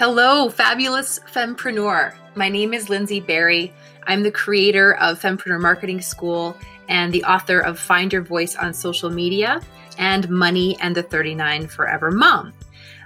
Hello, fabulous fempreneur. My name is Lindsay Barry. I'm the creator of Fempreneur Marketing School and the author of Find Your Voice on Social Media and Money and the 39 Forever Mom.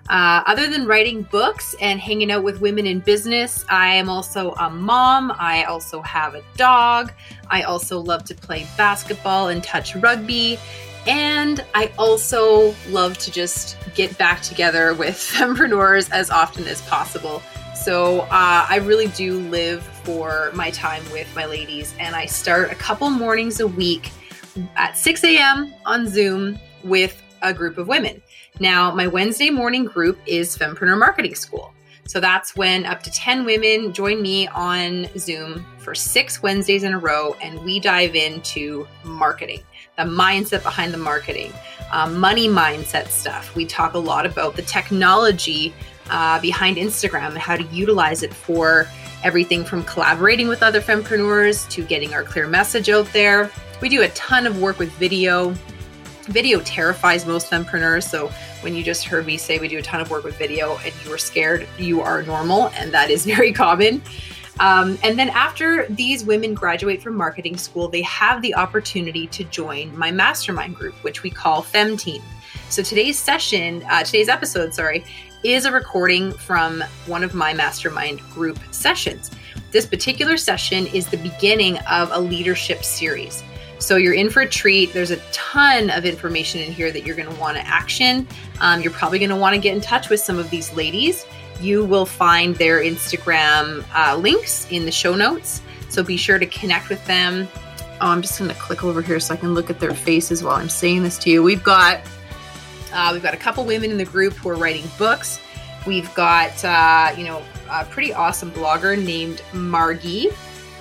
Uh, other than writing books and hanging out with women in business, I am also a mom. I also have a dog. I also love to play basketball and touch rugby. And I also love to just get back together with fempreneurs as often as possible. So uh, I really do live for my time with my ladies, and I start a couple mornings a week at 6 a.m. on Zoom with a group of women. Now, my Wednesday morning group is Fempreneur Marketing School. So that's when up to 10 women join me on Zoom for six Wednesdays in a row, and we dive into marketing, the mindset behind the marketing, um, money mindset stuff. We talk a lot about the technology uh, behind Instagram and how to utilize it for everything from collaborating with other fempreneurs to getting our clear message out there. We do a ton of work with video. Video terrifies most fempreneurs, so when you just heard me say we do a ton of work with video and you were scared, you are normal, and that is very common. Um, and then after these women graduate from marketing school, they have the opportunity to join my mastermind group, which we call Fem Team. So today's session, uh, today's episode, sorry, is a recording from one of my mastermind group sessions. This particular session is the beginning of a leadership series. So you're in for a treat. There's a ton of information in here that you're going to want to action. Um, you're probably going to want to get in touch with some of these ladies. You will find their Instagram uh, links in the show notes. So be sure to connect with them. Oh, I'm just going to click over here so I can look at their faces while I'm saying this to you. We've got uh, we've got a couple women in the group who are writing books. We've got uh, you know a pretty awesome blogger named Margie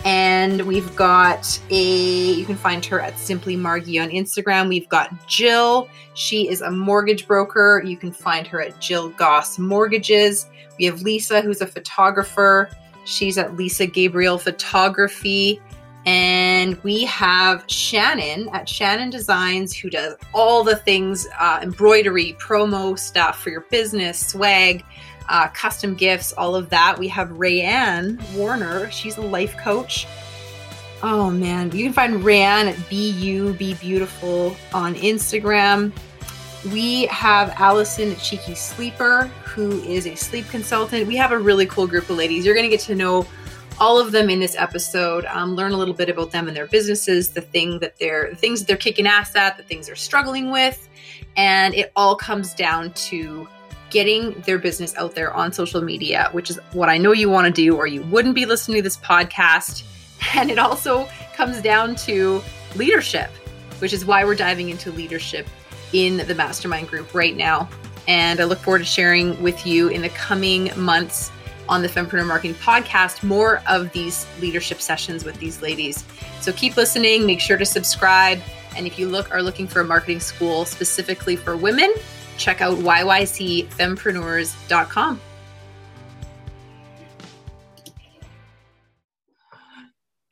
and we've got a, you can find her at Simply Margie on Instagram. We've got Jill. She is a mortgage broker. You can find her at Jill Goss Mortgages. We have Lisa, who's a photographer. She's at Lisa Gabriel Photography. And we have Shannon at Shannon Designs, who does all the things uh, embroidery, promo stuff for your business, swag uh, custom gifts, all of that. We have Rayanne Warner. She's a life coach. Oh man, you can find Rayanne at BU Be Beautiful on Instagram. We have Allison Cheeky Sleeper, who is a sleep consultant. We have a really cool group of ladies. You're going to get to know all of them in this episode. Um, learn a little bit about them and their businesses, the thing that they're, the things that they're kicking ass at, the things they're struggling with, and it all comes down to getting their business out there on social media, which is what I know you want to do, or you wouldn't be listening to this podcast. And it also comes down to leadership, which is why we're diving into leadership in the mastermind group right now. And I look forward to sharing with you in the coming months on the Fempreneur Marketing Podcast more of these leadership sessions with these ladies. So keep listening, make sure to subscribe. And if you look are looking for a marketing school specifically for women, check out yycfempreneurs.com.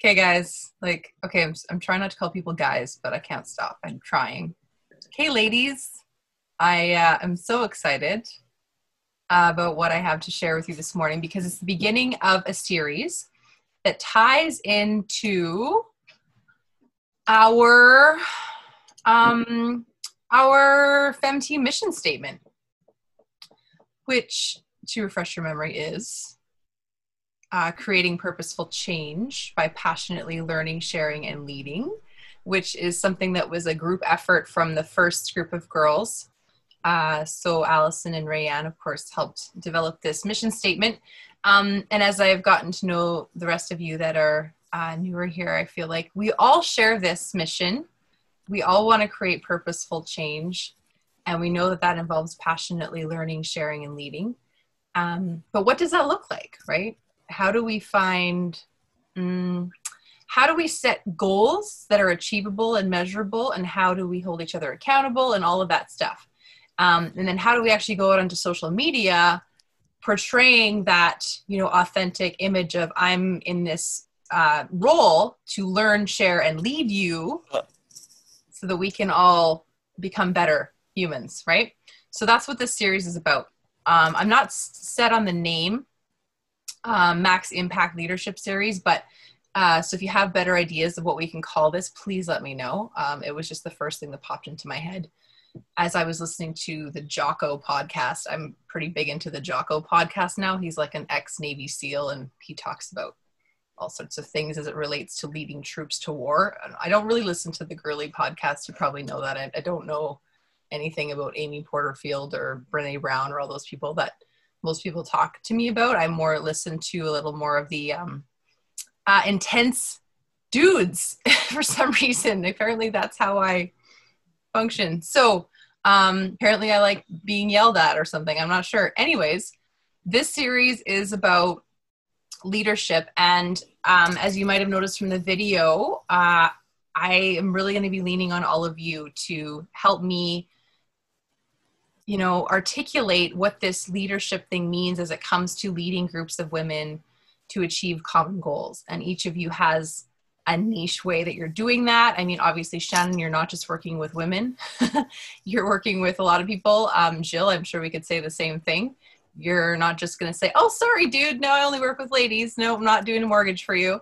Okay, guys. Like, okay, I'm, I'm trying not to call people guys, but I can't stop. I'm trying. Okay, ladies. I uh, am so excited about what I have to share with you this morning because it's the beginning of a series that ties into our um, our FemTeam mission statement, which, to refresh your memory, is uh, creating purposeful change by passionately learning, sharing, and leading, which is something that was a group effort from the first group of girls. Uh, so Allison and Rayanne, of course, helped develop this mission statement. Um, and as I've gotten to know the rest of you that are uh, newer here, I feel like we all share this mission we all want to create purposeful change and we know that that involves passionately learning sharing and leading. Um, but what does that look like right? How do we find um, how do we set goals that are achievable and measurable and how do we hold each other accountable and all of that stuff? Um, and then how do we actually go out onto social media portraying that you know authentic image of i'm in this uh, role to learn share and lead you so that we can all become better humans, right? So that's what this series is about. Um, I'm not set on the name, um, Max Impact Leadership Series, but uh, so if you have better ideas of what we can call this, please let me know. Um, it was just the first thing that popped into my head as I was listening to the Jocko podcast. I'm pretty big into the Jocko podcast now. He's like an ex Navy SEAL and he talks about all sorts of things as it relates to leading troops to war. I don't really listen to the Gurley podcast. You probably know that. I, I don't know anything about Amy Porterfield or Brene Brown or all those people that most people talk to me about. I more listen to a little more of the um, uh, intense dudes for some reason. Apparently, that's how I function. So, um, apparently, I like being yelled at or something. I'm not sure. Anyways, this series is about leadership. And um, as you might have noticed from the video, uh, I am really going to be leaning on all of you to help me you know articulate what this leadership thing means as it comes to leading groups of women to achieve common goals. And each of you has a niche way that you're doing that. I mean obviously shannon you're not just working with women. You're working with a lot of people. Um, jill i'm sure we could say the same thing you're not just going to say oh sorry dude no i only work with ladies no i'm not doing a mortgage for you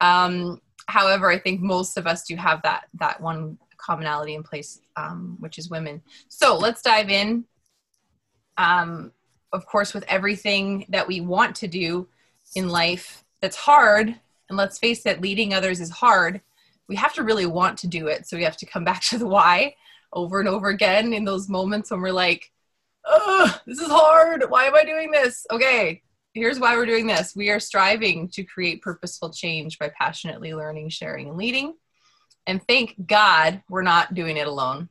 um, however i think most of us do have that that one commonality in place, um, which is women. So let's dive in. Um, of course, with everything that we want to do in life that's hard, and let's face it, leading others is hard. We have to really want to do it. So we have to come back to the why over and over again in those moments when we're like, oh, this is hard. Why am I doing this? Okay, here's why we're doing this. We are striving to create purposeful change by passionately learning, sharing, and leading. And thank God we're not doing it alone.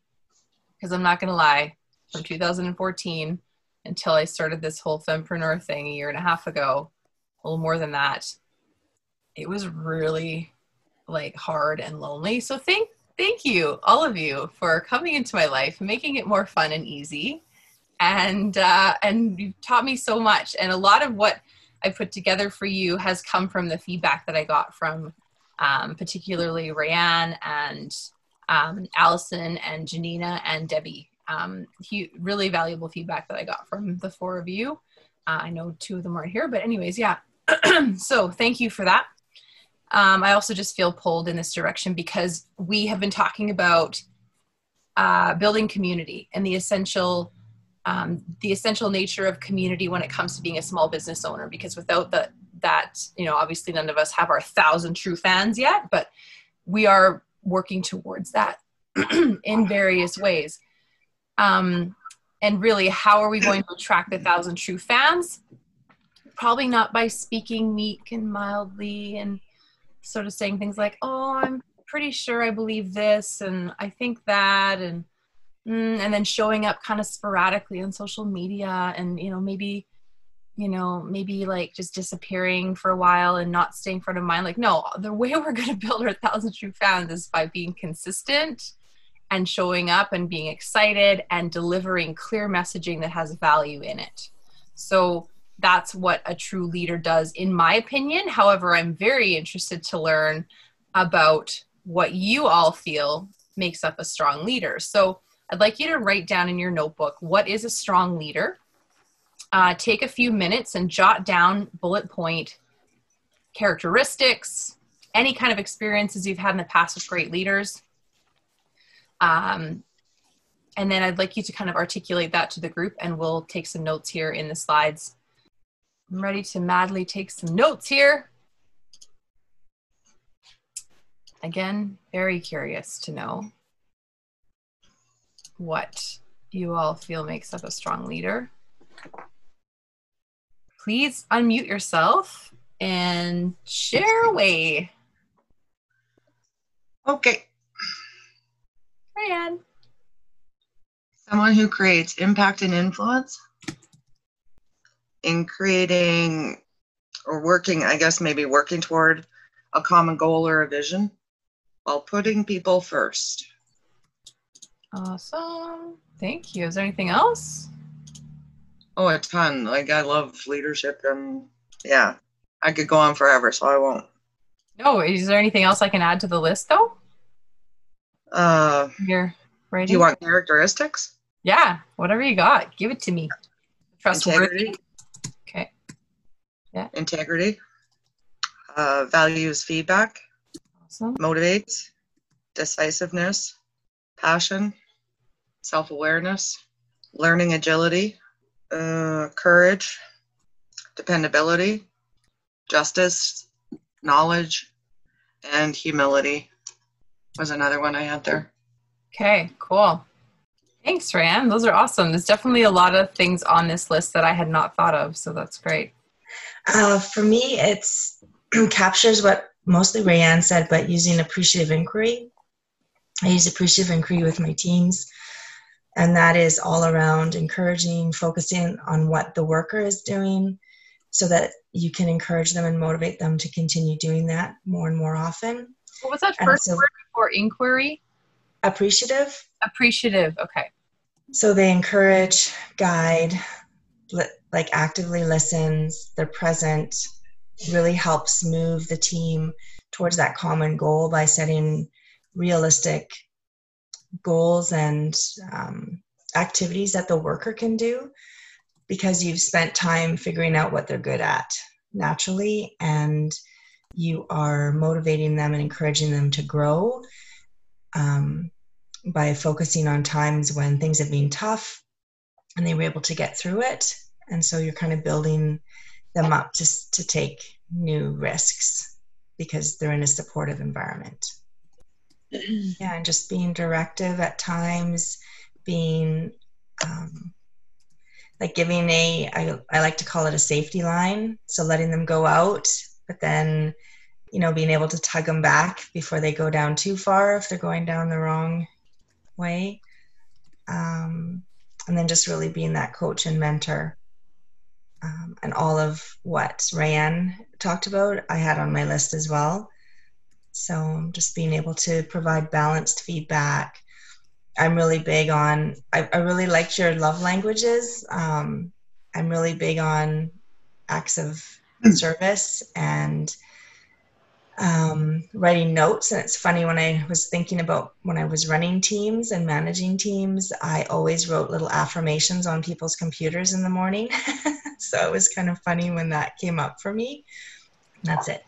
Because I'm not going to lie, from 2014 until I started this whole fempreneur thing a year and a half ago, a little more than that, it was really like hard and lonely. So thank thank you all of you for coming into my life, making it more fun and easy. And uh, and you've taught me so much. And a lot of what I put together for you has come from the feedback that I got from um, particularly Rayanne and um, Allison and Janina and Debbie. Um, he, really valuable feedback that I got from the four of you. Uh, I know two of them aren't here, but anyways, yeah. so thank you for that. Um, I also just feel pulled in this direction because we have been talking about uh, building community and the essential um, the essential nature of community when it comes to being a small business owner because without the that you know obviously none of us have our thousand true fans yet but we are working towards that in various ways. Um, and really how are we going to attract the thousand true fans? Probably not by speaking meek and mildly and sort of saying things like oh i'm pretty sure i believe this and i think that and Mm, and then showing up kind of sporadically on social media and you know maybe you know, maybe like just disappearing for a while and not staying front of mind. Like, no, the way we're going to build our thousand true fans is by being consistent and showing up and being excited and delivering clear messaging that has value in it. So that's what a true leader does, in my opinion. However, I'm very interested to learn about what you all feel makes up a strong leader. So I'd like you to write down in your notebook what is a strong leader uh, take a few minutes and jot down bullet point characteristics, any kind of experiences you've had in the past with great leaders. Um, and then I'd like you to kind of articulate that to the group, and we'll take some notes here in the slides. I'm ready to madly take some notes here. Again, very curious to know what you all feel makes up a strong leader please unmute yourself and share away. Okay. Rayanne. Someone who creates impact and influence in creating or working, I guess maybe working toward a common goal or a vision while putting people first. Awesome. Thank you. Is there anything else? Oh, a ton. Like I love leadership and yeah, I could go on forever, so I won't. No, is there anything else I can add to the list though? Uh, Here, right. Do you want characteristics? Yeah, whatever you got, give it to me. Trustworthy. Okay. integrity, uh, values feedback, Awesome. motivates, decisiveness, passion, self awareness, learning agility, uh, courage, dependability, justice, knowledge, and humility was another one I had there. Okay, cool. Thanks, Rayanne. Those are awesome. There's definitely a lot of things on this list that I had not thought of, so that's great. Uh, for me, it's captures what mostly Rayanne said, but using appreciative inquiry. I use appreciative inquiry with my teams, and that is all around encouraging, focusing on what the worker is doing so that you can encourage them and motivate them to continue doing that more and more often. What was that And first so- word before inquiry? Appreciative, Appreciative. Okay. so they encourage, guide, li- like actively listens, they're present, really helps move the team towards that common goal by setting realistic goals and um, activities that the worker can do because you've spent time figuring out what they're good at naturally and you are motivating them and encouraging them to grow um, by focusing on times when things have been tough and they were able to get through it. And so you're kind of building them up just to take new risks because they're in a supportive environment yeah and just being directive at times being um, like giving a I, I like to call it a safety line. So letting them go out but then you know being able to tug them back before they go down too far if they're going down the wrong way. Um, and then just really being that coach and mentor. Um, and all of what Rayanne talked about I had on my list as well so just being able to provide balanced feedback I'm really big on. I, I really liked your love languages. Um, I'm really big on acts of service and um, writing notes. And it's funny when I was thinking about when I was running teams and managing teams, I always wrote little affirmations on people's computers in the morning. so it was kind of funny when that came up for me. That's it.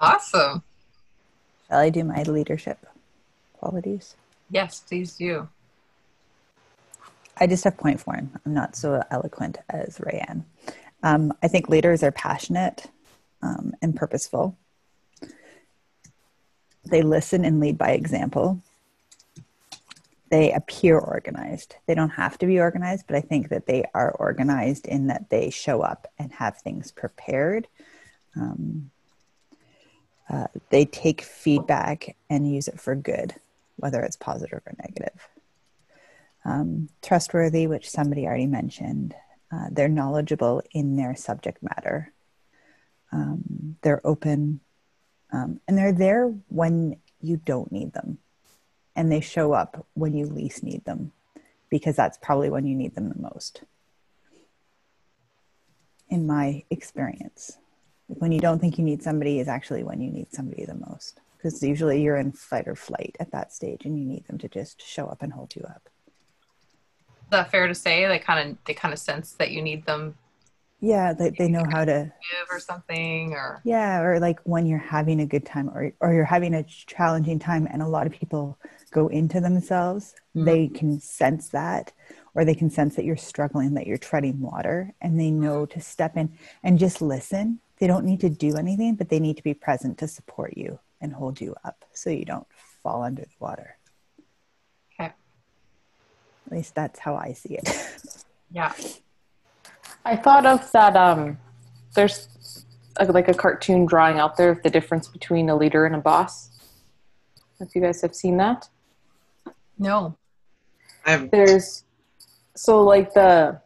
Awesome. Shall I do my leadership qualities? Yes, please do. I just have point form. I'm not so eloquent as Rayanne. Um, I think leaders are passionate um, and purposeful. They listen and lead by example. They appear organized. They don't have to be organized, but I think that they are organized in that they show up and have things prepared. Um, uh, they take feedback and use it for good, whether it's positive or negative um, trustworthy, which somebody already mentioned. Uh, they're knowledgeable in their subject matter. Um, they're open, um, and they're there when you don't need them, and they show up when you least need them, because that's probably when you need them the most. In my experience, when you don't think you need somebody is actually when you need somebody the most, because usually you're in fight or flight at that stage, and you need them to just show up and hold you up. Is that fair to say? They kind of they kind of sense that you need them Yeah, they, they know how to give or something or Yeah, or like when you're having a good time or or you're having a challenging time and a lot of people go into themselves, Mhm. they can sense that or they can sense that you're struggling, that you're treading water and they know to step in and just listen. They don't need to do anything, but they need to be present to support you and hold you up so you don't fall under the water. Okay. At least that's how I see it. yeah. I thought of that. Um, there's a, like a cartoon drawing out there of the difference between a leader and a boss. If you guys have seen that, No. I've there's so like the.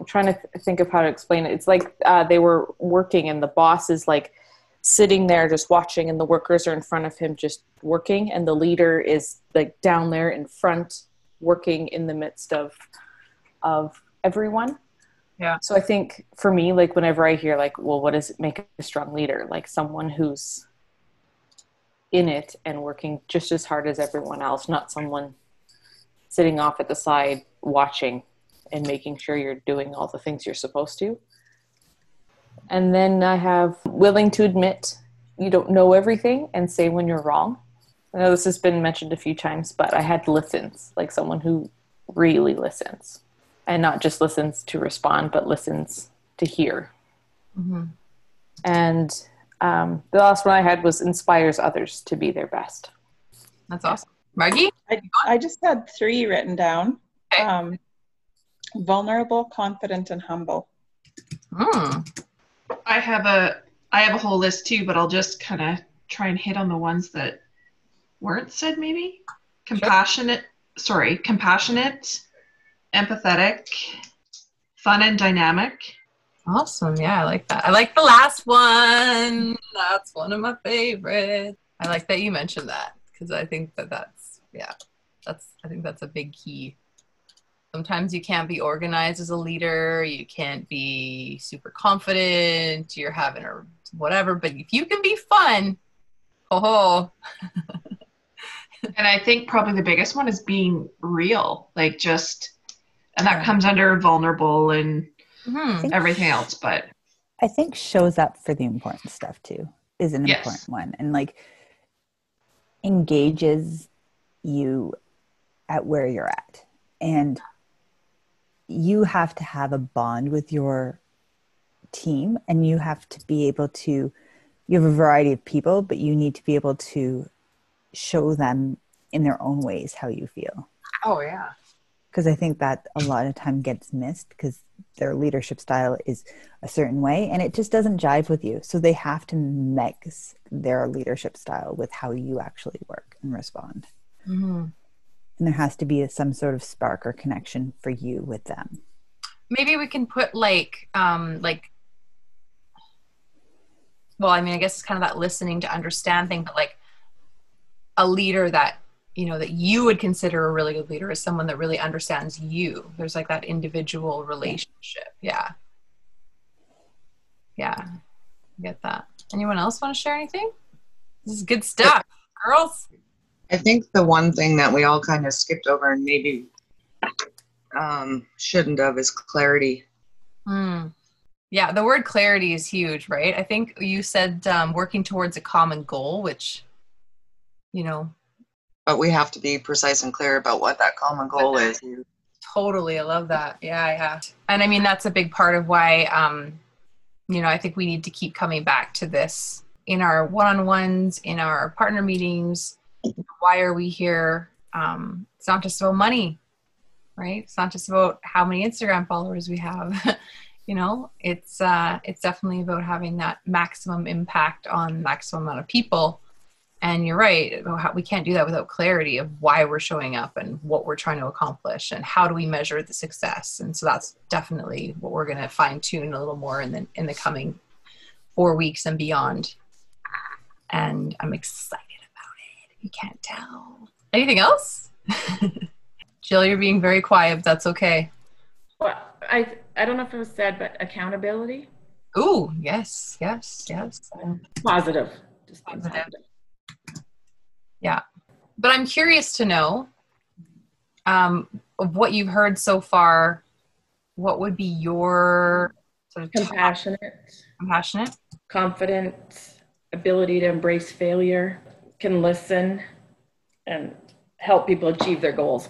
I'm trying to th- think of how to explain it. It's like uh, they were working, and the boss is like sitting there just watching, and the workers are in front of him just working, and the leader is like down there in front working in the midst of of everyone. Yeah. So I think for me, like whenever I hear like, well, what does it make a strong leader? Like someone who's in it and working just as hard as everyone else, not someone sitting off at the side watching and making sure you're doing all the things you're supposed to. And then I have willing to admit you don't know everything and say when you're wrong. I know this has been mentioned a few times, but I had listens, like someone who really listens and not just listens to respond, but listens to hear. Mm-hmm. And um, the last one I had was inspires others to be their best. That's awesome. Margie? I, I just had three written down Okay. um, vulnerable, confident, and humble. Hmm. I have a I have a whole list too, but I'll just kind of try and hit on the ones that weren't said maybe. Compassionate, sorry, compassionate, empathetic, fun and dynamic. Awesome. Yeah, I like that. I like the last one. That's one of my favorites. I like that you mentioned that because I think that that's, yeah, that's, I think that's a big key. Sometimes you can't be organized as a leader. You can't be super confident. You're having a whatever, but if you can be fun, oh, And I think probably the biggest one is being real, like just, and that comes under vulnerable and hmm everything else. But I think shows up for the important stuff too is an Yes. important one and like engages you at where you're at. And you have to have a bond with your team and you have to be able to you have a variety of people, but you need to be able to show them in their own ways how you feel oh yeah. because I think that a lot of time gets missed because their leadership style is a certain way and it just doesn't jive with you. So they have to mix their leadership style with how you actually work and respond. hmm And there has to be some sort of spark or connection for you with them. maybe we can put like um like well i mean i guess it's kind of that listening to understand thing but like a leader that you know that you would consider a really good leader is someone that really understands you. There's like that individual relationship. Yeah. Yeah. I get that. Anyone else want to share anything? This is good stuff girls I think the one thing that we all kind of skipped over and maybe um, shouldn't have is clarity. Hmm. Yeah, the word clarity is huge, right? I think you said um, working towards a common goal, which, you know, But we have to be precise and clear about what that common goal is. totally. I love that. Yeah, yeah. And I mean, that's a big part of why, um, you know, I think we need to keep coming back to this in our one on ones, in our partner meetings. Why are we here? Um, it's not just about money, right? It's not just about how many Instagram followers we have. you know, it's uh, it's definitely about having that maximum impact on maximum amount of people. And you're right, we can't do that without clarity of why we're showing up and what we're trying to accomplish and how do we measure the success. And so that's definitely what we're going to fine tune a little more in the in the coming four weeks and beyond. And I'm excited you can't tell. Anything else? Jill, you're being very quiet, but that's okay. Well, I I don't know if it was said, but accountability, Ooh, yes, yes, yes. positive, just being Positive. positive. But I'm curious to know um, of what you've heard so far. What would be your sort of top- compassionate, compassionate? confident, ability to embrace failure, can listen, and help people achieve their goals.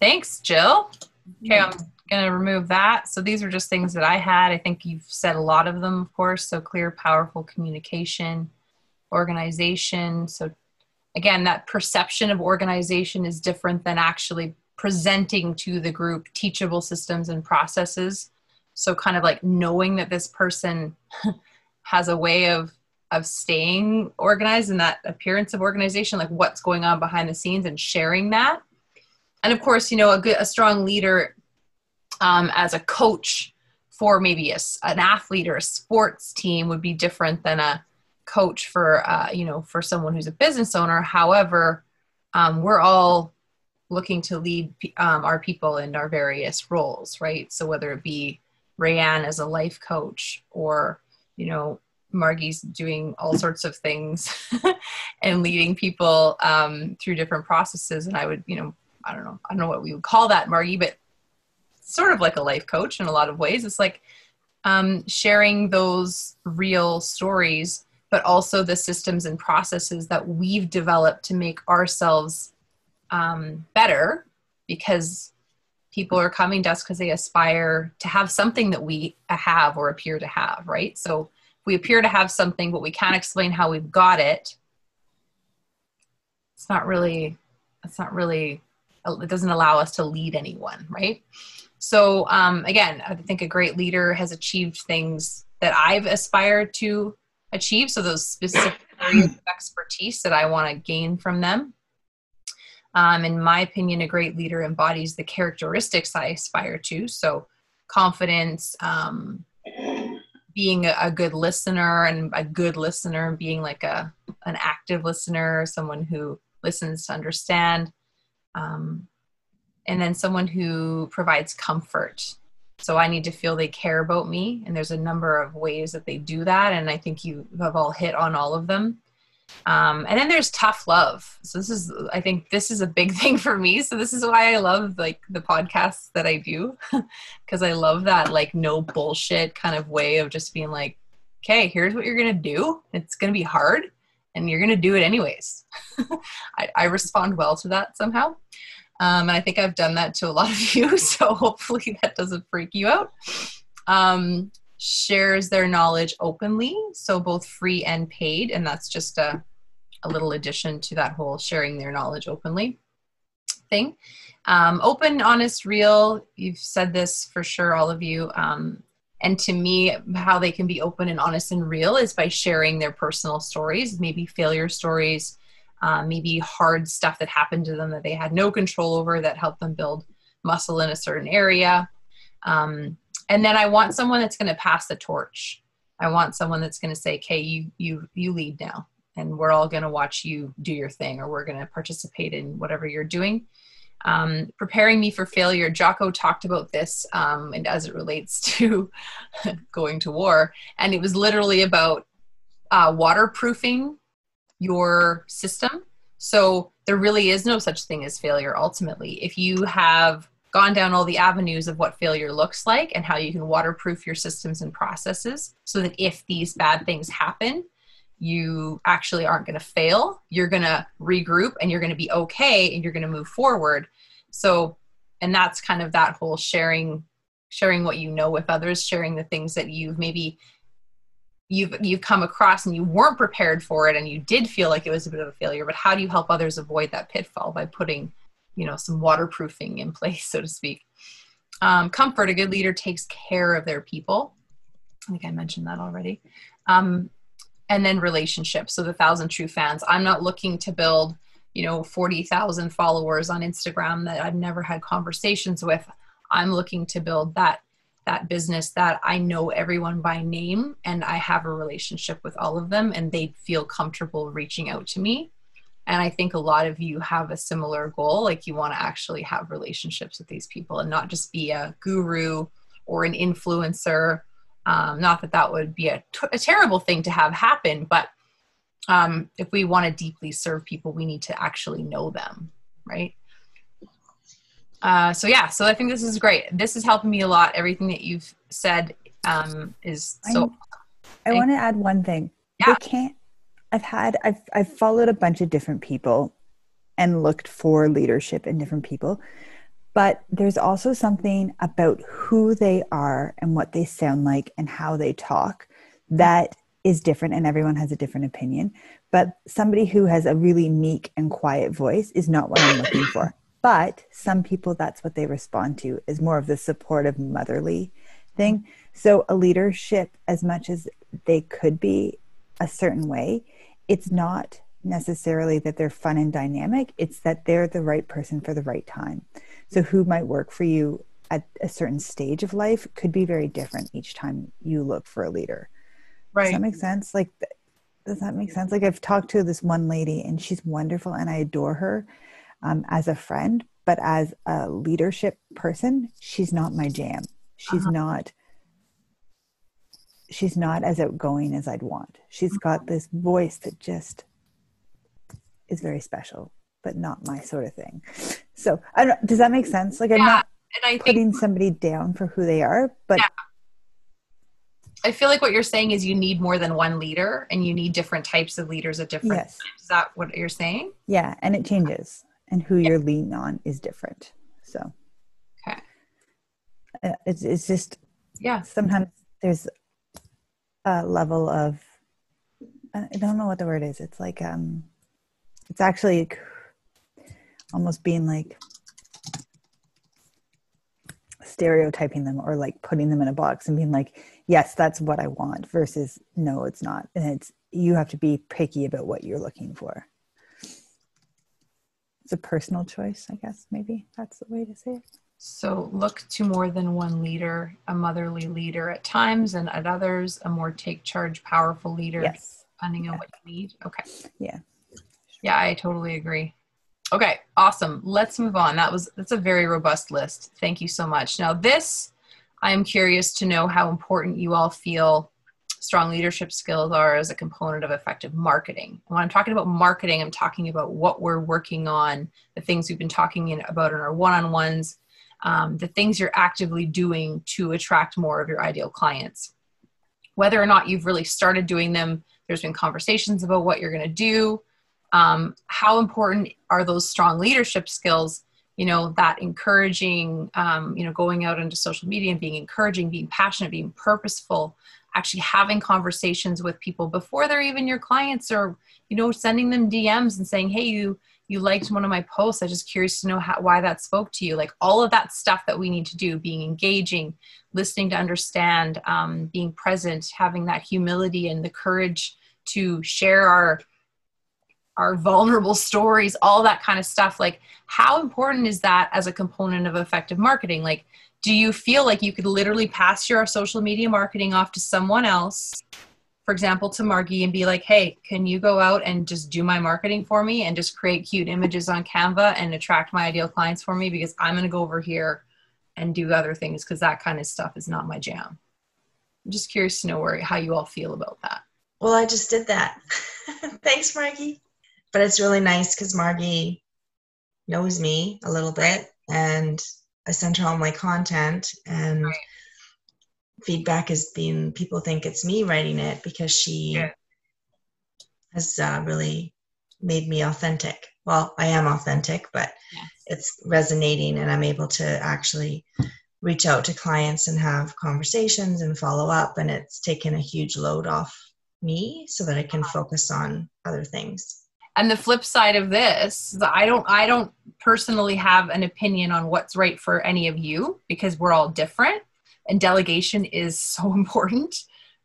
Thanks, Jill. Okay, I'm going to remove that. So these are just things that I had. I think you've said a lot of them, of course. So clear, powerful communication, organization. So again, that perception of organization is different than actually presenting to the group teachable systems and processes. So kind of like knowing that this person has a way of of staying organized and that appearance of organization, like what's going on behind the scenes and sharing that. And of course you know a good a strong leader um, as a coach for maybe a an athlete or a sports team would be different than a coach for uh, you know for someone who's a business owner. However um, we're all looking to lead um, our people in our various roles right? So whether it be rayanne as a life coach or you know margie's doing all sorts of things and leading people um, through different processes and i would you know I don't know. I don't know what we would call that, Margie, but sort of like a life coach in a lot of ways. It's like um, sharing those real stories, but also the systems and processes that we've developed to make ourselves um, better because people are coming to us because they aspire to have something that we have or appear to have, right? So we appear to have something, but we can't explain how we've got it, it's not really, it's not really, it doesn't allow us to lead anyone, right? So um, again, I think a great leader has achieved things that I've aspired to achieve. So those specific areas of expertise that I want to gain from them. Um, in my opinion, a great leader embodies the characteristics I aspire to. So confidence, um, being a, good listener and a good listener, being like a an active listener, someone who listens to understand. Um, and then someone who provides comfort. So I need to feel they care about me. And there's a number of ways that they do that. And I think you have all hit on all of them. Um, and then there's tough love. So this is, I think this is a big thing for me. So this is why I love like the podcasts that I do, because I love that like no bullshit kind of way of just being like, okay, here's what you're gonna do. It's gonna be hard, and you're gonna do it anyways. I, I respond well to that somehow. Um, and I think I've done that to a lot of you, so hopefully that doesn't freak you out. Um, shares their knowledge openly, so both free and paid, and that's just a, a little addition to that whole sharing their knowledge openly thing. Um, open, honest, real. You've said this for sure, all of you. Um, and to me, how they can be open and honest and real is by sharing their personal stories, maybe failure stories, um, maybe hard stuff that happened to them that they had no control over that helped them build muscle in a certain area. Um, and then I want someone that's going to pass the torch. I want someone that's going to say, "Okay, you you you lead now, and we're all going to watch you do your thing, or we're going to participate in whatever you're doing." Um, preparing me for failure. Jocko talked about this, um, and as it relates to going to war, and it was literally about uh, waterproofing your system. So there really is no such thing as failure ultimately. If you have gone down all the avenues of what failure looks like and how you can waterproof your systems and processes so that if these bad things happen, you actually aren't going to fail. You're going to regroup and you're going to be okay and you're going to move forward. So, and that's kind of that whole sharing sharing what you know with others, sharing the things that you've maybe you've you've come across and you weren't prepared for it and you did feel like it was a bit of a failure but how do you help others avoid that pitfall by putting you know some waterproofing in place so to speak. Um, comfort a good leader takes care of their people. I think i mentioned that already. Um, and then relationships. So the thousand true fans. I'm not looking to build you know 40000 followers on instagram that i've never had conversations with. I'm looking to build that that business that I know everyone by name and I have a relationship with all of them and they feel comfortable reaching out to me. And I think a lot of you have a similar goal. Like you want to actually have relationships with these people and not just be a guru or an influencer. Um, not that that would be a, t- a terrible thing to have happen, but um, if we want to deeply serve people, we need to actually know them, right? Uh, so yeah, so I think this is great. This is helping me a lot. Everything that you've said um, is so. I, I want to add one thing. Yeah. They can't. I've had I've I've followed a bunch of different people, and looked for leadership in different people, but there's also something about who they are and what they sound like and how they talk that is different, and everyone has a different opinion. But somebody who has a really meek and quiet voice is not what I'm looking for. But some people, that's what they respond to is more of the supportive motherly thing. So a leadership, as much as they could be a certain way, it's not necessarily that they're fun and dynamic. It's that they're the right person for the right time. So who might work for you at a certain stage of life could be very different each time you look for a leader. Right. Does that make sense? Like, does that make sense? Like I've talked to this one lady and she's wonderful and I adore her um, as a friend, but as a leadership person, she's not my jam. She's uh-huh. not she's not as outgoing as I'd want. She's uh-huh. got this voice that just is very special, but not my sort of thing. So I don't does that make sense? Like I'm yeah. not and I think putting somebody down for who they are, but Yeah. I feel like what you're saying is you need more than one leader and you need different types of leaders at different Yes. times. Is that what you're saying? yeah, and it changes, and who you're leaning on is different. So Okay. uh, it's it's just Yeah. sometimes there's a level of I don't know what the word is. It's like um, it's actually almost being like stereotyping them or like putting them in a box and being like, yes, that's what I want versus no, it's not. And it's you have to be picky about what you're looking for. It's a personal choice, I guess. Maybe that's the way to say it. So look to more than one leader, a motherly leader at times, and at others, a more take charge, powerful leader, Yes. depending on what you need. Okay. Yeah. Yeah, I totally agree. Okay, awesome. Let's move on. That was that's a very robust list. Thank you so much. Now this I am curious to know how important you all feel strong leadership skills are as a component of effective marketing. When I'm talking about marketing, I'm talking about what we're working on, the things we've been talking in, about in our one-on-ones, um, the things you're actively doing to attract more of your ideal clients. Whether or not you've really started doing them, there's been conversations about what you're going to do. Um, how important are those strong leadership skills? You know, that encouraging, um, you know, going out into social media and being encouraging, being passionate, being purposeful, actually having conversations with people before they're even your clients or, you know, sending them DMs and saying, hey, you, you liked one of my posts. I'm just curious to know how, why that spoke to you. Like all of that stuff that we need to do, being engaging, listening to understand, um, being present, having that humility and the courage to share our our vulnerable stories, all that kind of stuff. Like, how important is that as a component of effective marketing? Like, do you feel like you could literally pass your social media marketing off to someone else, for example, to Margie, and be like, hey, can you go out and just do my marketing for me and just create cute images on Canva and attract my ideal clients for me? Because I'm going to go over here and do other things because that kind of stuff is not my jam. I'm just curious to know where how you all feel about that. Well, I just did that. Thanks, Margie. But it's really nice because Margie knows me a little bit and I sent her all my content and Right. Feedback has been people think it's me writing it because she Yeah. has uh, really made me authentic. Well, I am authentic, but Yes. it's resonating and I'm able to actually reach out to clients and have conversations and follow up and it's taken a huge load off me so that I can focus on other things. and the flip side of this i don't i don't personally have an opinion on what's right for any of you because we're all different and delegation is so important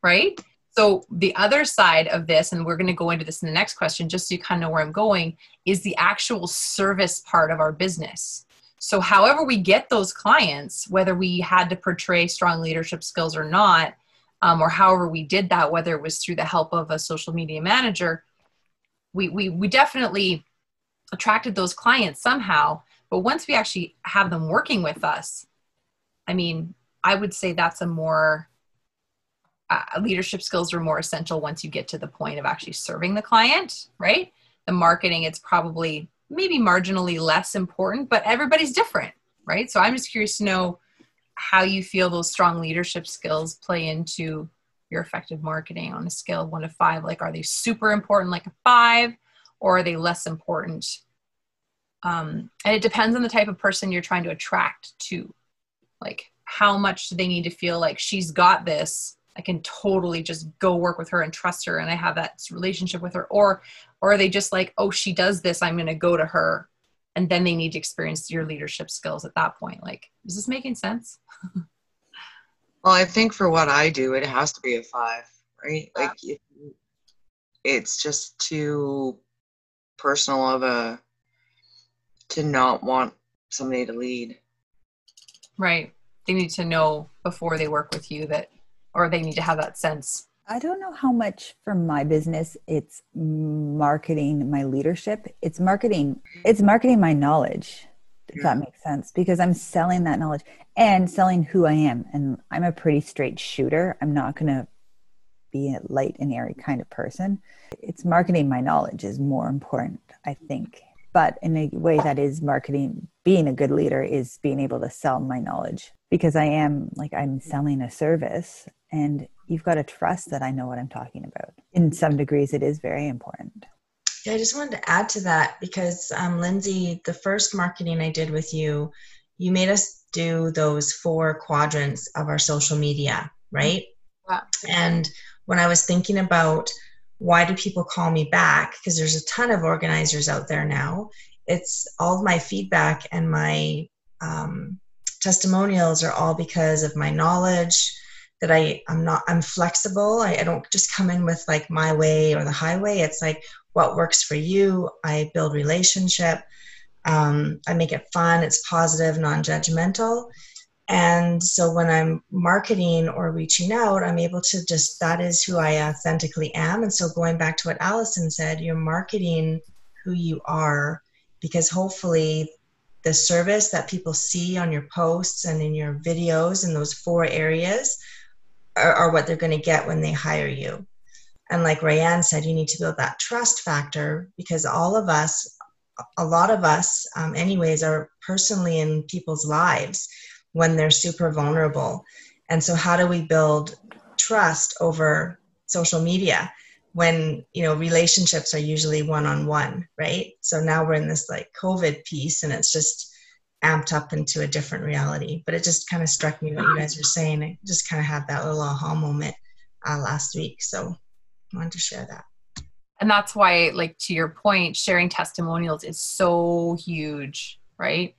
right? So the other side of this and we're going to go into this in the next question just so you kind of know where i'm going is the actual service part of our business. So however we get those clients whether we had to portray strong leadership skills or not um, or however we did that whether it was through the help of a social media manager we, we we definitely attracted those clients somehow. But once we actually have them working with us i mean i would say that's a more uh, leadership skills are more essential once you get to the point of actually serving the client right the marketing it's probably maybe marginally less important but everybody's different right so i'm just curious to know how you feel those strong leadership skills play into your effective marketing on a scale of one to five? Like, are they super important, like a five, or are they less important? Um, and it depends on the type of person you're trying to attract to. Like, how much do they need to feel like she's got this? I can totally just go work with her and trust her, and I have that relationship with her. Or, or are they just like, oh, she does this, I'm going to go to her, and then they need to experience your leadership skills at that point. Like, is this making sense? Well, I think for what I do, it has to be a five, right? Like, if, it's just too personal of a to not want somebody to lead. Right. They need to know before they work with you that, or they need to have that sense. I don't know how much for my business it's marketing my leadership. It's marketing it's marketing my knowledge. If that hmm. makes sense because I'm selling that knowledge and selling who I am and I'm a pretty straight shooter. I'm not going to be a light and airy kind of person. It's marketing my knowledge is more important, I think. But in a way that is marketing being a good leader is being able to sell my knowledge because i am like i'm selling a service and you've got to trust that i know what i'm talking about in some degrees it is very important Yeah, I just wanted to add to that because um, Lindsay, the first marketing I did with you, you made us do those four quadrants of our social media, right? Yeah. And when I was thinking about why do people call me back, because there's a ton of organizers out there now, it's all of my feedback and my um, testimonials are all because of my knowledge that I, I'm not, I'm flexible. I, I don't just come in with like my way or the highway. It's like what works for you. I build relationship. Um, I make it fun. It's positive, non-judgmental. And so when I'm marketing or reaching out, I'm able to just, that is who I authentically am. And so going back to what Allison said, you're marketing who you are because hopefully the service that people see on your posts and in your videos in those four areas are, are what they're going to get when they hire you. And like Rayanne said, you need to build that trust factor because all of us, a lot of us, um, anyways, are personally in people's lives when they're super vulnerable. And so, how do we build trust over social media when you know relationships are usually one on one, right? So now we're in this like COVID piece, and it's just amped up into a different reality. But it just kind of struck me what you guys were saying. I just kind of had that little aha moment uh, last week. So I wanted to share that. and that's why like to your point sharing testimonials is so huge right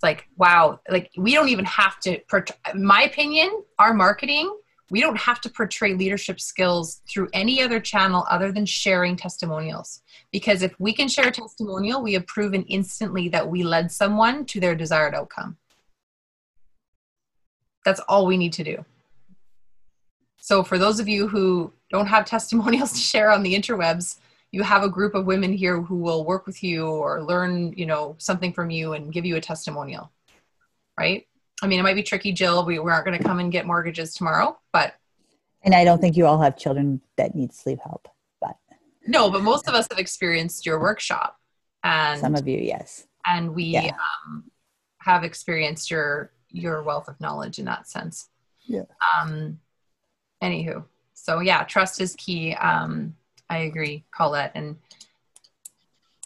it's like wow like we don't even have to my opinion our marketing we don't have to portray leadership skills through any other channel other than sharing testimonials. Because if we can share a testimonial we have proven instantly that we led someone to their desired outcome. That's all we need to do. So for those of you who don't have testimonials to share on the interwebs, you have a group of women here who will work with you or learn, you know, something from you and give you a testimonial. Right? I mean, it might be tricky, Jill. We, we aren't going to come and get mortgages tomorrow, but and i don't think you all have children that need sleep help but no, but most of us have experienced your workshop and some of you yes and we Yeah. um, have experienced your your wealth of knowledge in that sense. Yeah. Um, anywho, so yeah, trust is key. Um, I agree, Colette, and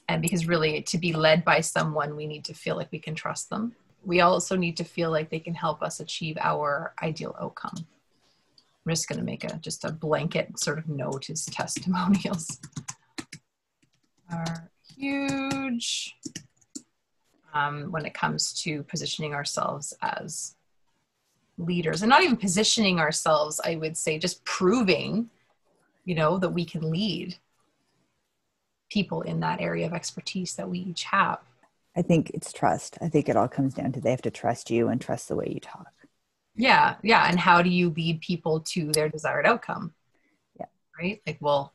and because really to be led by someone, we need to feel like we can trust them. We also need to feel like they can help us achieve our ideal outcome. I'm just going to make a just a blanket sort of note as testimonials are huge um, when it comes to positioning ourselves as leaders and not even positioning ourselves i would say just proving you know that we can lead people in that area of expertise that we each have. I think it's trust. I think it all comes down to they have to trust you and trust the way you talk. Yeah yeah. And how do you lead people to their desired outcome? Yeah. right? Like well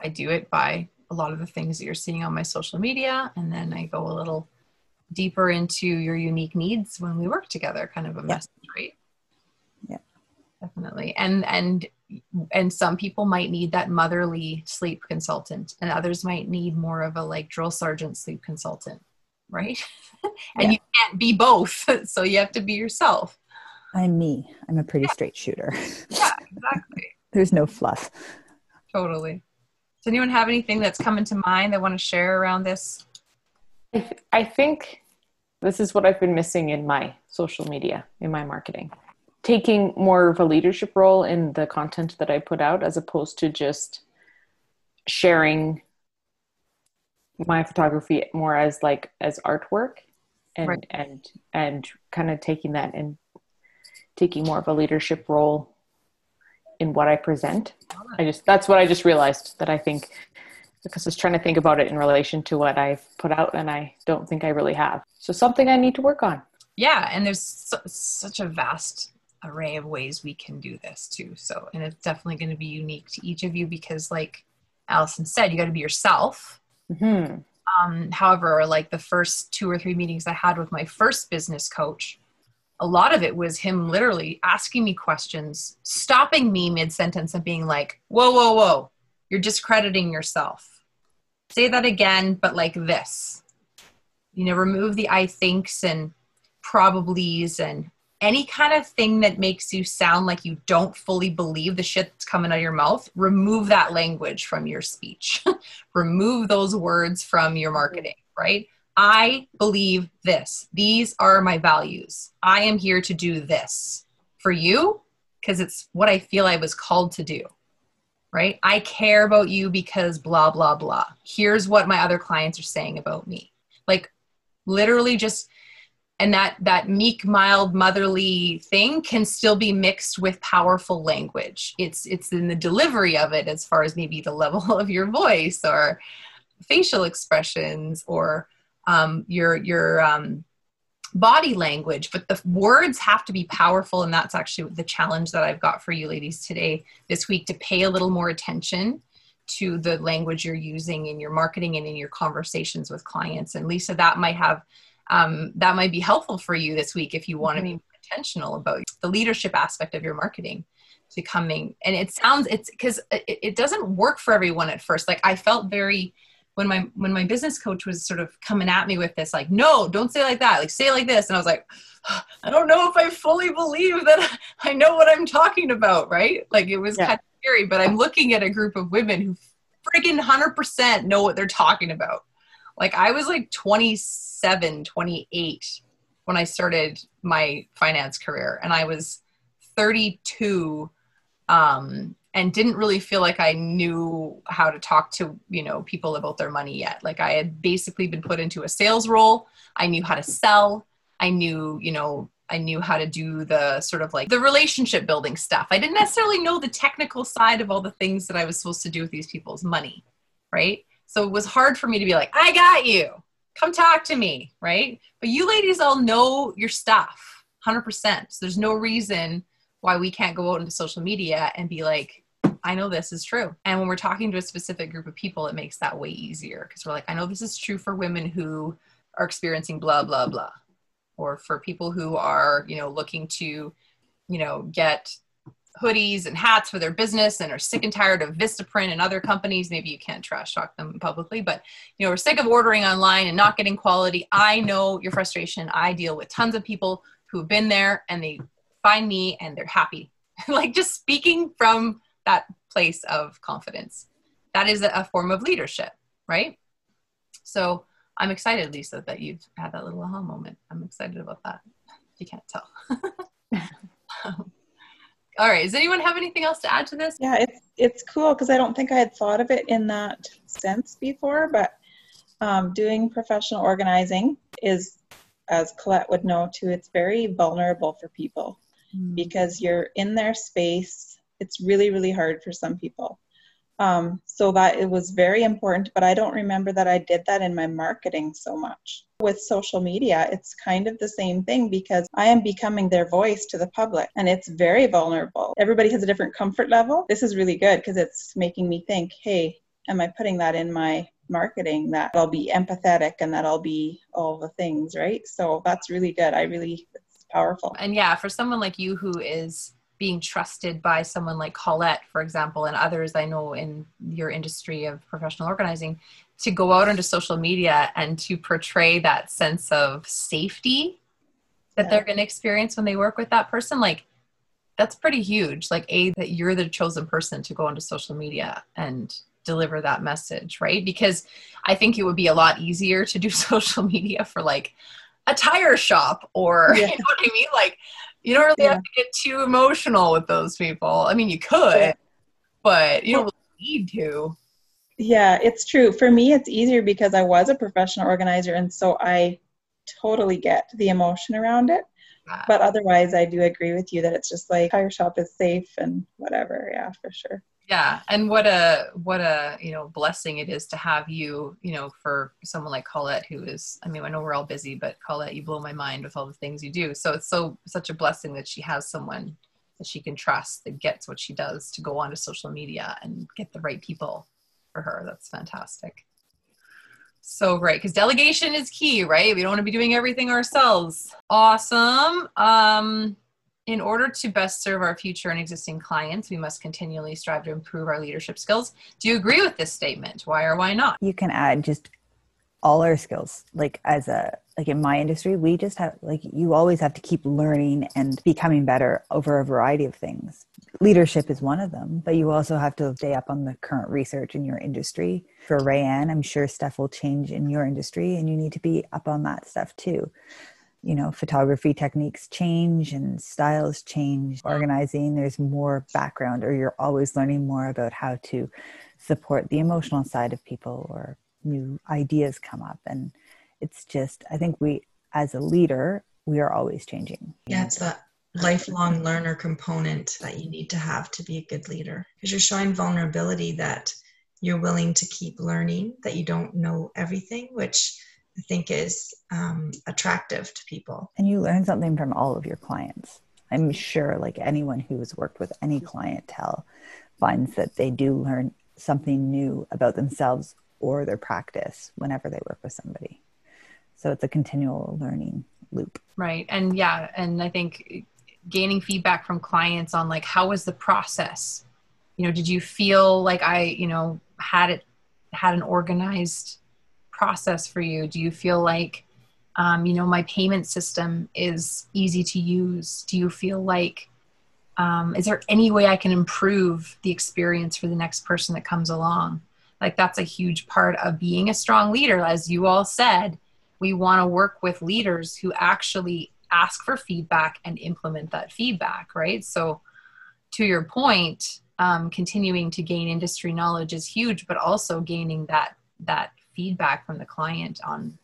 i do it by a lot of the things that you're seeing on my social media and then i go a little deeper into your unique needs when we work together kind of a message right? Yeah. Definitely and and and some people might need that motherly sleep consultant and others might need more of a like drill sergeant sleep consultant right and Yeah. you can't be both so you have to be yourself i'm me i'm a pretty straight shooter yeah exactly there's no fluff Totally. Does anyone have anything that's coming to mind they want to share around this? I, th- I think this is what I've been missing in my social media, in my marketing. Taking more of a leadership role in the content that I put out as opposed to just sharing my photography more as like as artwork and Right. and and kind of taking that and taking more of a leadership role in what I present. I just that's what I just realized that I think because I was trying to think about it in relation to what I've put out and I don't think I really have. So something I need to work on. Yeah, and there's su- such a vast array of ways we can do this too. So, and it's definitely going to be unique to each of you because, like Allison said, you got to be yourself. hmm Um, however, like the first two or three meetings I had with my first business coach, a lot of it was him literally asking me questions, stopping me mid sentence and being like, whoa, whoa, whoa, you're discrediting yourself. Say that again, but like this. you know remove the i thinks and probablys and any kind of thing that makes you sound like you don't fully believe the shit that's coming out of your mouth remove that language from your speech. Remove those words from your marketing right? I believe this. These are my values. I am here to do this for you because it's what i feel i was called to do right? I care about you because blah blah blah. Here's what my other clients are saying about me. Like literally just and that that meek mild motherly thing can still be mixed with powerful language. It's it's in the delivery of it as far as maybe the level of your voice or facial expressions or um, your your um, body language but the words have to be powerful and that's actually the challenge that i've got for you ladies today this week to pay a little more attention to the language you're using in your marketing and in your conversations with clients. And lisa that might have um, that might be helpful for you this week if you want to mm-hmm. be intentional about the leadership aspect of your marketing becoming and it sounds it's because it, it doesn't work for everyone at first. Like i felt very when my when my business coach was sort of coming at me with this like no don't say like that. Like say like this. And i was like i don't know if i fully believe that i know what i'm talking about right? Like it was yeah. kind of scary but i'm looking at a group of women who freaking 100% know what they're talking about like i was like 27 28 when i started my finance career and i was 32 um, and didn't really feel like i knew how to talk to you know people about their money yet like i had basically been put into a sales role i knew how to sell i knew you know I knew how to do the sort of like the relationship building stuff. I didn't necessarily know the technical side of all the things that I was supposed to do with these people's money, right? So it was hard for me to be like, I got you. Come talk to me, right? But you ladies all know your stuff 100%. So there's no reason why we can't go out into social media and be like, I know this is true. And when we're talking to a specific group of people, it makes that way easier because we're like, I know this is true for women who are experiencing blah, blah, blah or for people who are you know looking to you know get hoodies and hats for their business and are sick and tired of Vistaprint and other companies. Maybe you can't trash talk them publicly, but you know, we're sick of ordering online and not getting quality. I know your frustration. I deal with tons of people who have been there and they find me and they're happy. like just speaking from that place of confidence. That is a form of leadership, right? So I'm excited, Lisa, that you've had that little aha moment. I'm excited about that. You can't tell. Um, all right. Does anyone have anything else to add to this? Yeah, it's it's cool because I don't think I had thought of it in that sense before. But um, doing professional organizing is, as Colette would know too, it's very vulnerable for people mm. because you're in their space. It's really really hard for some people. Um, so that it was very important, but I don't remember that I did that in my marketing so much. With social media, it's kind of the same thing because I am becoming their voice to the public and it's very vulnerable. Everybody has a different comfort level. This is really good because it's making me think, hey, am I putting that in my marketing that I'll be empathetic and that I'll be all the things, right? So that's really good. I really, it's powerful. And yeah, for someone like you who is being trusted by someone like Colette, for example, and others I know in your industry of professional organizing, to go out onto social media and to portray that sense of safety that yeah. they're going to experience when they work with that person, like that's pretty huge. Like, A, that you're the chosen person to go onto social media and deliver that message, right? Because I think it would be a lot easier to do social media for like a tire shop or, yeah. you know what I mean? Like, you don't really yeah. have to get too emotional with those people. I mean, you could, but you don't really need to. Yeah, it's true. For me, it's easier because I was a professional organizer, and so I totally get the emotion around it. But otherwise, I do agree with you that it's just like tire shop is safe and whatever. Yeah, for sure yeah and what a what a you know blessing it is to have you you know for someone like colette who is i mean i know we're all busy but colette you blow my mind with all the things you do. So it's so such a blessing that she has someone that she can trust that gets what she does to go onto social media and get the right people for her. That's fantastic. So great because delegation is key right? We don't want to be doing everything ourselves. Awesome. Um in order to best serve our future and existing clients, we must continually strive to improve our leadership skills. Do you agree with this statement? Why or why not? You can add just all our skills like as a like in my industry we just have like you always have to keep learning and becoming better over a variety of things leadership is one of them but you also have to stay up on the current research in your industry for rayanne i'm sure stuff will change in your industry and you need to be up on that stuff too you know photography techniques change and styles change organizing there's more background or you're always learning more about how to support the emotional side of people or new ideas come up. And it's just i think we as a leader we are always changing. Yeah it's that lifelong learner component that you need to have to be a good leader because you're showing vulnerability that you're willing to keep learning that you don't know everything which i think is um, attractive to people and you learn something from all of your clients i'm sure like anyone who has worked with any clientele finds that they do learn something new about themselves or their practice whenever they work with somebody. So it's a continual learning loop. Right. And yeah, and I think gaining feedback from clients on like how was the process? You know, did you feel like I, you know, had it had an organized process for you? Do you feel like um, you know, my payment system is easy to use? Do you feel like um, is there any way I can improve the experience for the next person that comes along? like that's a huge part of being a strong leader as you all said we want to work with leaders who actually ask for feedback and implement that feedback right so to your point um, continuing to gain industry knowledge is huge but also gaining that that feedback from the client on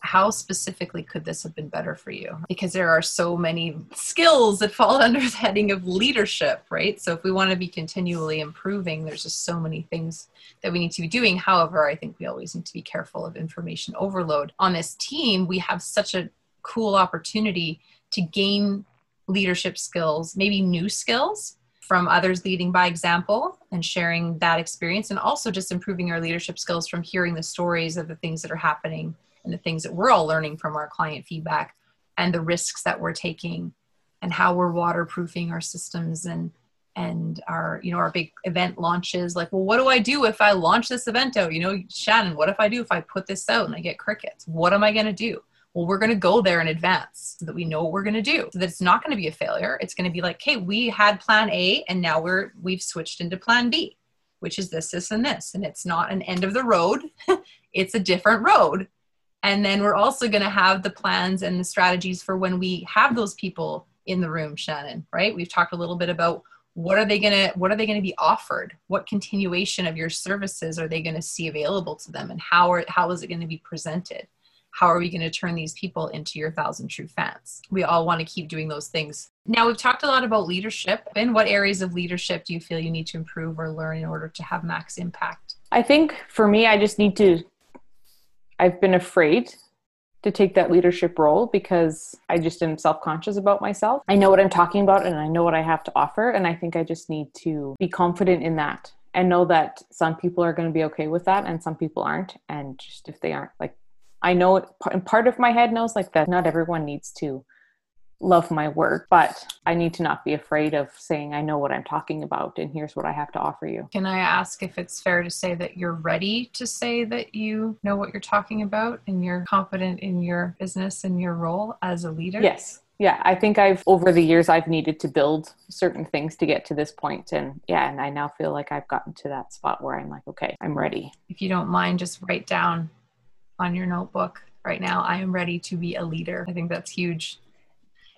how specifically could this have been better for you? Because there are so many skills that fall under the heading of leadership, right? So if we want to be continually improving, there's just so many things that we need to be doing. However, I think we always need to be careful of information overload. On this team, we have such a cool opportunity to gain leadership skills, maybe new skills from others leading by example and sharing that experience, and also just improving our leadership skills from hearing the stories of the things that are happening and the things that we're all learning from our client feedback and the risks that we're taking and how we're waterproofing our systems and and our you know our big event launches. Like well what do i do if i launch this event out? You know shannon what if i do if i put this out and i get crickets? What am i going to do well we're going to go there in advance so that we know what we're going to do so that it's not going to be a failure it's going to be like hey, we had plan a and now we're we've switched into plan b which is this this and this and it's not an end of the road it's a different road and then we're also going to have the plans and the strategies for when we have those people in the room, Shannon, right? We've talked a little bit about what are they going to what are they going to be offered? What continuation of your services are they going to see available to them and how are how is it going to be presented? How are we going to turn these people into your thousand true fans? We all want to keep doing those things. Now, we've talked a lot about leadership. In what areas of leadership do you feel you need to improve or learn in order to have max impact? I think for me, I just need to I've been afraid to take that leadership role because I just am self conscious about myself. I know what I'm talking about and I know what I have to offer. And I think I just need to be confident in that and know that some people are going to be okay with that and some people aren't. And just if they aren't, like, I know it, and part of my head knows like that not everyone needs to love my work, but I need to not be afraid of saying, I know what I'm talking about and here's what I have to offer you. Can I ask if it's fair to say that you're ready to say that you know what you're talking about and you're confident in your business and your role as a leader? Yes. Yeah, I think I've over the years I've needed to build certain things to get to this point and yeah, and I now feel like I've gotten to that spot where I'm like, okay, I'm ready. If you don't mind just write down on your notebook right now, I am ready to be a leader. I think that's huge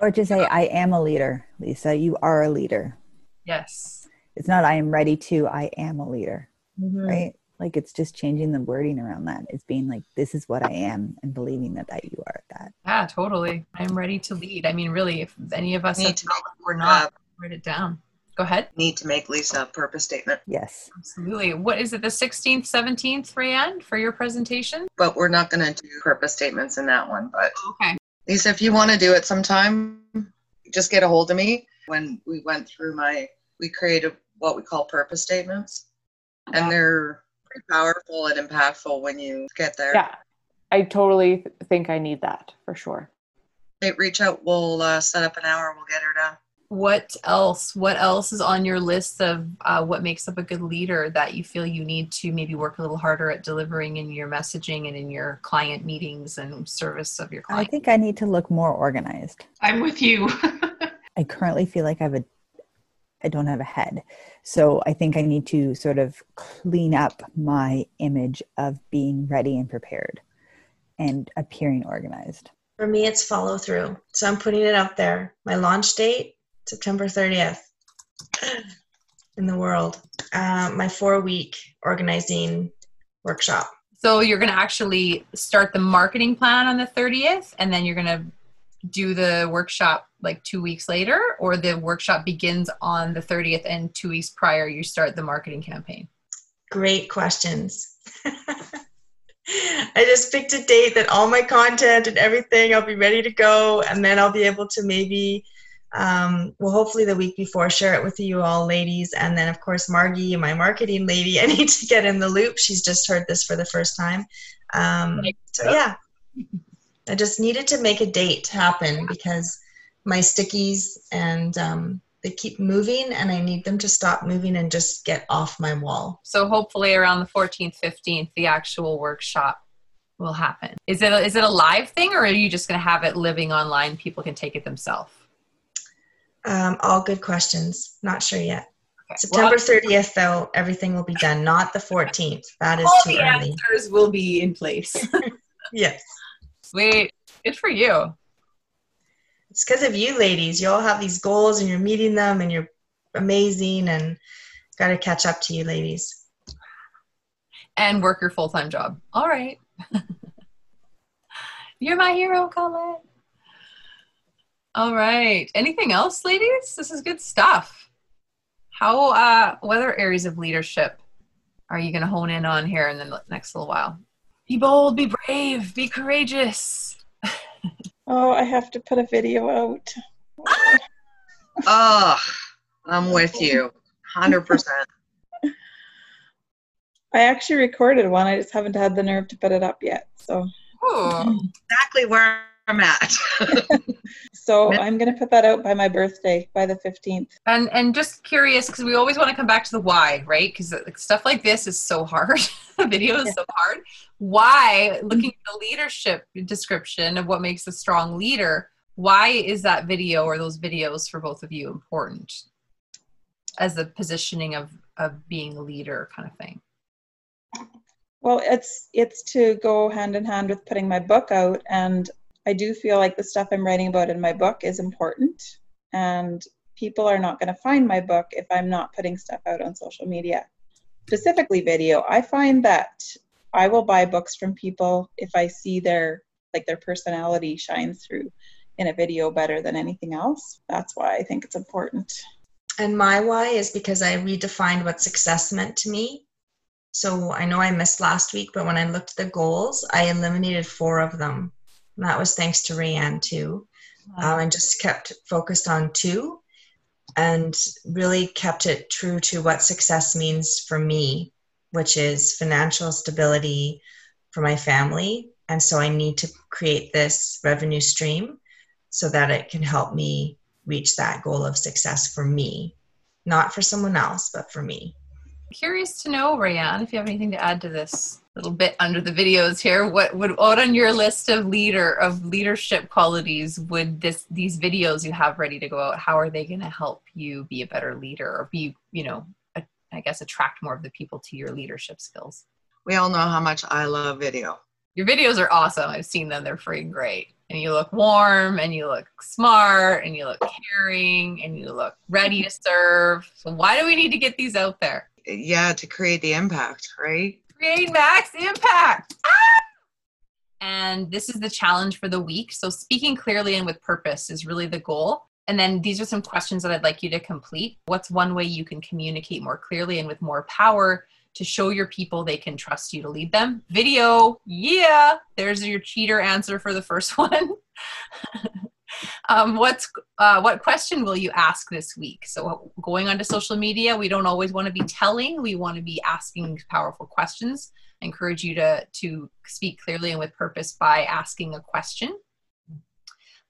or to say, I am a leader, Lisa. You are a leader. Yes. It's not, I am ready to, I am a leader. Mm-hmm. Right? Like it's just changing the wording around that. It's being like, this is what I am and believing that, that you are that. Yeah, totally. I'm ready to lead. I mean, really, if any of us Need have to we're not, write it down. Go ahead. Need to make Lisa a purpose statement. Yes. Absolutely. What is it, the 16th, 17th, Rayanne, for your presentation? But we're not going to do purpose statements in that one. But Okay. Lisa, if you want to do it sometime, just get a hold of me. When we went through my, we created what we call purpose statements, and they're pretty powerful and impactful when you get there. Yeah. I totally think I need that for sure. Hey, reach out. We'll uh, set up an hour. We'll get her to what else what else is on your list of uh, what makes up a good leader that you feel you need to maybe work a little harder at delivering in your messaging and in your client meetings and service of your clients? I think I need to look more organized. I'm with you. I currently feel like I have a I don't have a head. So I think I need to sort of clean up my image of being ready and prepared and appearing organized. For me, it's follow through. So I'm putting it out there. My launch date, September 30th in the world. Uh, my four week organizing workshop. so you're going to actually start the marketing plan on the 30th and then you're going to do the workshop like two weeks later or the workshop begins on the 30th and two weeks prior you start the marketing campaign Great questions. I just picked a date that all my content and everything, I'll be ready to go. And then I'll be able to maybe, um, well, hopefully the week before, share it with you all, ladies. And then, of course, Margie, my marketing lady, I need to get in the loop. She's just heard this for the first time. Um, so, yeah, I just needed to make a date happen because my stickies and um, they keep moving and I need them to stop moving and just get off my wall. so hopefully around the 14th 15th the actual workshop will happen is it a, is it a live thing or are you just going to have it living online people can take it themselves Um, all good questions. Not sure yet. Okay. September 30th, though, everything will be done, not the 14th. That is all too the early. answers will be in place Yes. sweet good for you It's because of you ladies. You all have these goals and you're meeting them and you're amazing and got to catch up to you ladies. and work your full-time job all right you're my hero colin all right anything else ladies this is good stuff how uh what other areas of leadership are you going to hone in on here in the next little while be bold be brave be courageous Oh, I have to put a video out. Oh, I'm with you. 100%. I actually recorded one. I just haven't had the nerve to put it up yet. So, Ooh. Exactly where I'm at. So I'm gonna put that out by my birthday, by the 15th. and and just curious because we always want to come back to the why right? Because uh, stuff like this is so hard. Video is so hard. Why looking at the leadership description of what makes a strong leader why is that video or those videos for both of you important as the positioning of of being a leader kind of thing? Well, it's it's to go hand in hand with putting my book out, and I do feel like the stuff I'm writing about in my book is important, and people are not going to find my book if I'm not putting stuff out on social media, specifically video. I find that I will buy books from people if I see their like their personality shines through in a video better than anything else. That's why I think it's important. And my why is because I redefined what success meant to me. So I know I missed last week, but when I looked at the goals, I eliminated four of them. And that was thanks to Rayanne too. Um, and just kept focused on two and really kept it true to what success means for me, which is financial stability for my family. And so I need to create this revenue stream so that it can help me reach that goal of success for me, not for someone else, but for me. Curious to know rayanne if you have anything to add to this little bit under the videos here. What would what on your list of leader of leadership qualities would this these videos you have ready to go out how are they going to help you be a better leader or be you know a, i guess attract more of the people to your leadership skills? We all know how much I love video. your videos are awesome. I've seen them. They're freaking great. And you look warm and you look smart and you look caring and you look ready to serve. So why do we need to get these out there Yeah, to create the impact, right? create max impact. Ah! And this is the challenge for the week. So, speaking clearly and with purpose is really the goal. And then these are some questions that I'd like you to complete. What's one way you can communicate more clearly and with more power to show your people they can trust you to lead them? Video, yeah. There's your cheater answer for the first one. Um, what's uh, what question will you ask this week? So going onto social media, we don't always want to be telling; we want to be asking powerful questions. I encourage you to to speak clearly and with purpose by asking a question.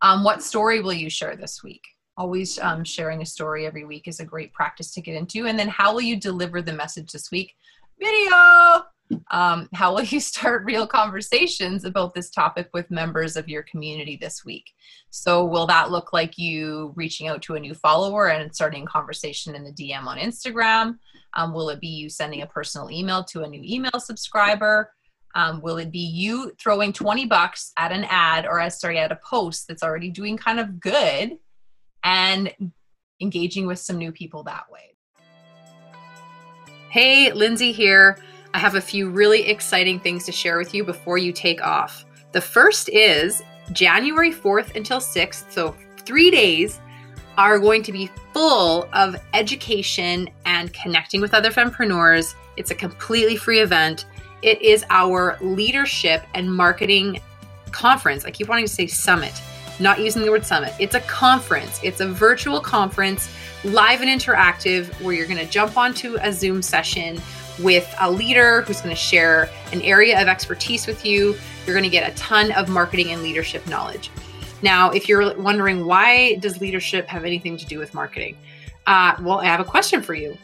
Um, what story will you share this week? always um, sharing a story every week is a great practice to get into and then how will you deliver the message this week video um, how will you start real conversations about this topic with members of your community this week so will that look like you reaching out to a new follower and starting conversation in the dm on instagram um, will it be you sending a personal email to a new email subscriber um, will it be you throwing 20 bucks at an ad or as sorry at a post that's already doing kind of good and engaging with some new people that way. Hey, Lindsay here. I have a few really exciting things to share with you before you take off. The first is January 4th until 6th, so three days, are going to be full of education and connecting with other fempreneurs. It's a completely free event. It is our leadership and marketing conference. I keep wanting to say summit not using the word summit. It's a conference, it's a virtual conference, live and interactive, where you're going to jump onto a Zoom session with a leader who's going to share an area of expertise with you. You're going to get a ton of marketing and leadership knowledge. Now, if you're wondering why does leadership have anything to do with marketing? Uh, well, I have a question for you.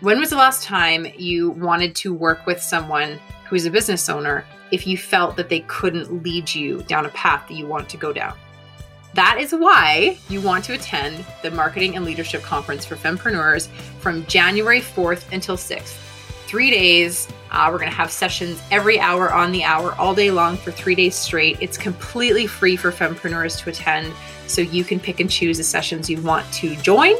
When was the last time you wanted to work with someone who's a business owner if you felt that they couldn't lead you down a path that you want to go down? That is why you want to attend the Marketing and Leadership Conference for Fempreneurs from January 4th until 6th. Three days. Uh, we're going to have sessions every hour on the hour, all day long for three days straight. It's completely free for fempreneurs to attend, so you can pick and choose the sessions you want to join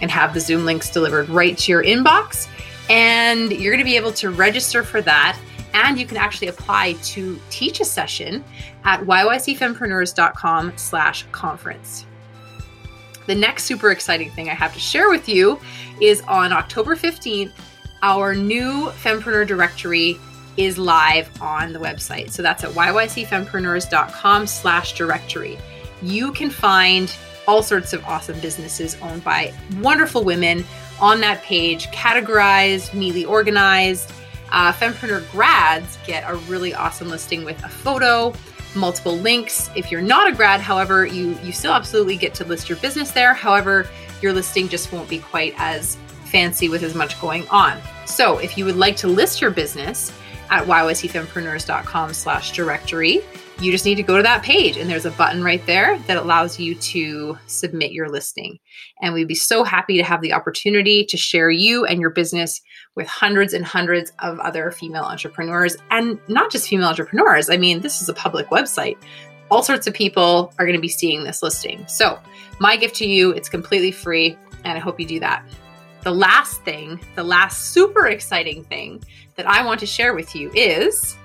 and have the Zoom links delivered right to your inbox. And you're going to be able to register for that and you can actually apply to teach a session at yycfempreneurs.com slash conference. The next super exciting thing I have to share with you is on October 15th, our new Fempreneur directory is live on the website. So that's at yycfempreneurs.com slash directory. You can find all sorts of awesome businesses owned by wonderful women on that page, categorized, neatly organized, uh, Fempreneur grads get a really awesome listing with a photo, multiple links. If you're not a grad, however, you you still absolutely get to list your business there. However, your listing just won't be quite as fancy with as much going on. So if you would like to list your business at yycfempreneurs.com slash directory, you just need to go to that page and there's a button right there that allows you to submit your listing. And we'd be so happy to have the opportunity to share you and your business with hundreds and hundreds of other female entrepreneurs and not just female entrepreneurs. I mean, this is a public website. All sorts of people are going to be seeing this listing. So, my gift to you, it's completely free, and I hope you do that. The last thing, the last super exciting thing that I want to share with you is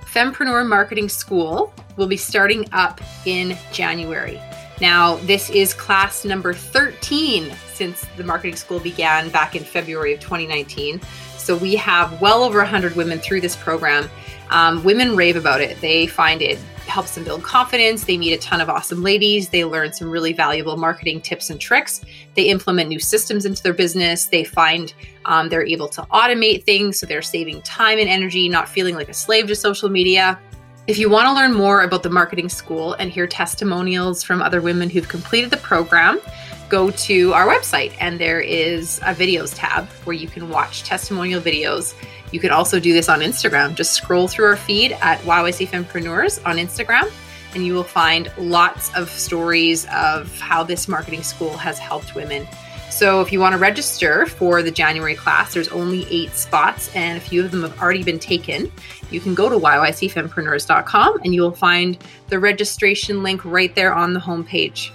Fempreneur Marketing School will be starting up in January. Now, this is class number 13 since the marketing school began back in February of 2019. So we have well over 100 women through this program. Um, women rave about it. They find it helps them build confidence. They meet a ton of awesome ladies. They learn some really valuable marketing tips and tricks. They implement new systems into their business. They find um, they're able to automate things so they're saving time and energy, not feeling like a slave to social media. If you want to learn more about the marketing school and hear testimonials from other women who've completed the program, go to our website and there is a videos tab where you can watch testimonial videos you could also do this on Instagram. Just scroll through our feed at YYC Fempreneurs on Instagram, and you will find lots of stories of how this marketing school has helped women. So, if you want to register for the January class, there's only eight spots, and a few of them have already been taken. You can go to yycfempreneurs.com and you will find the registration link right there on the homepage.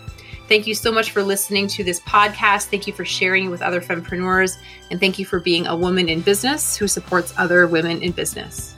Thank you so much for listening to this podcast. Thank you for sharing it with other fempreneurs. And thank you for being a woman in business who supports other women in business.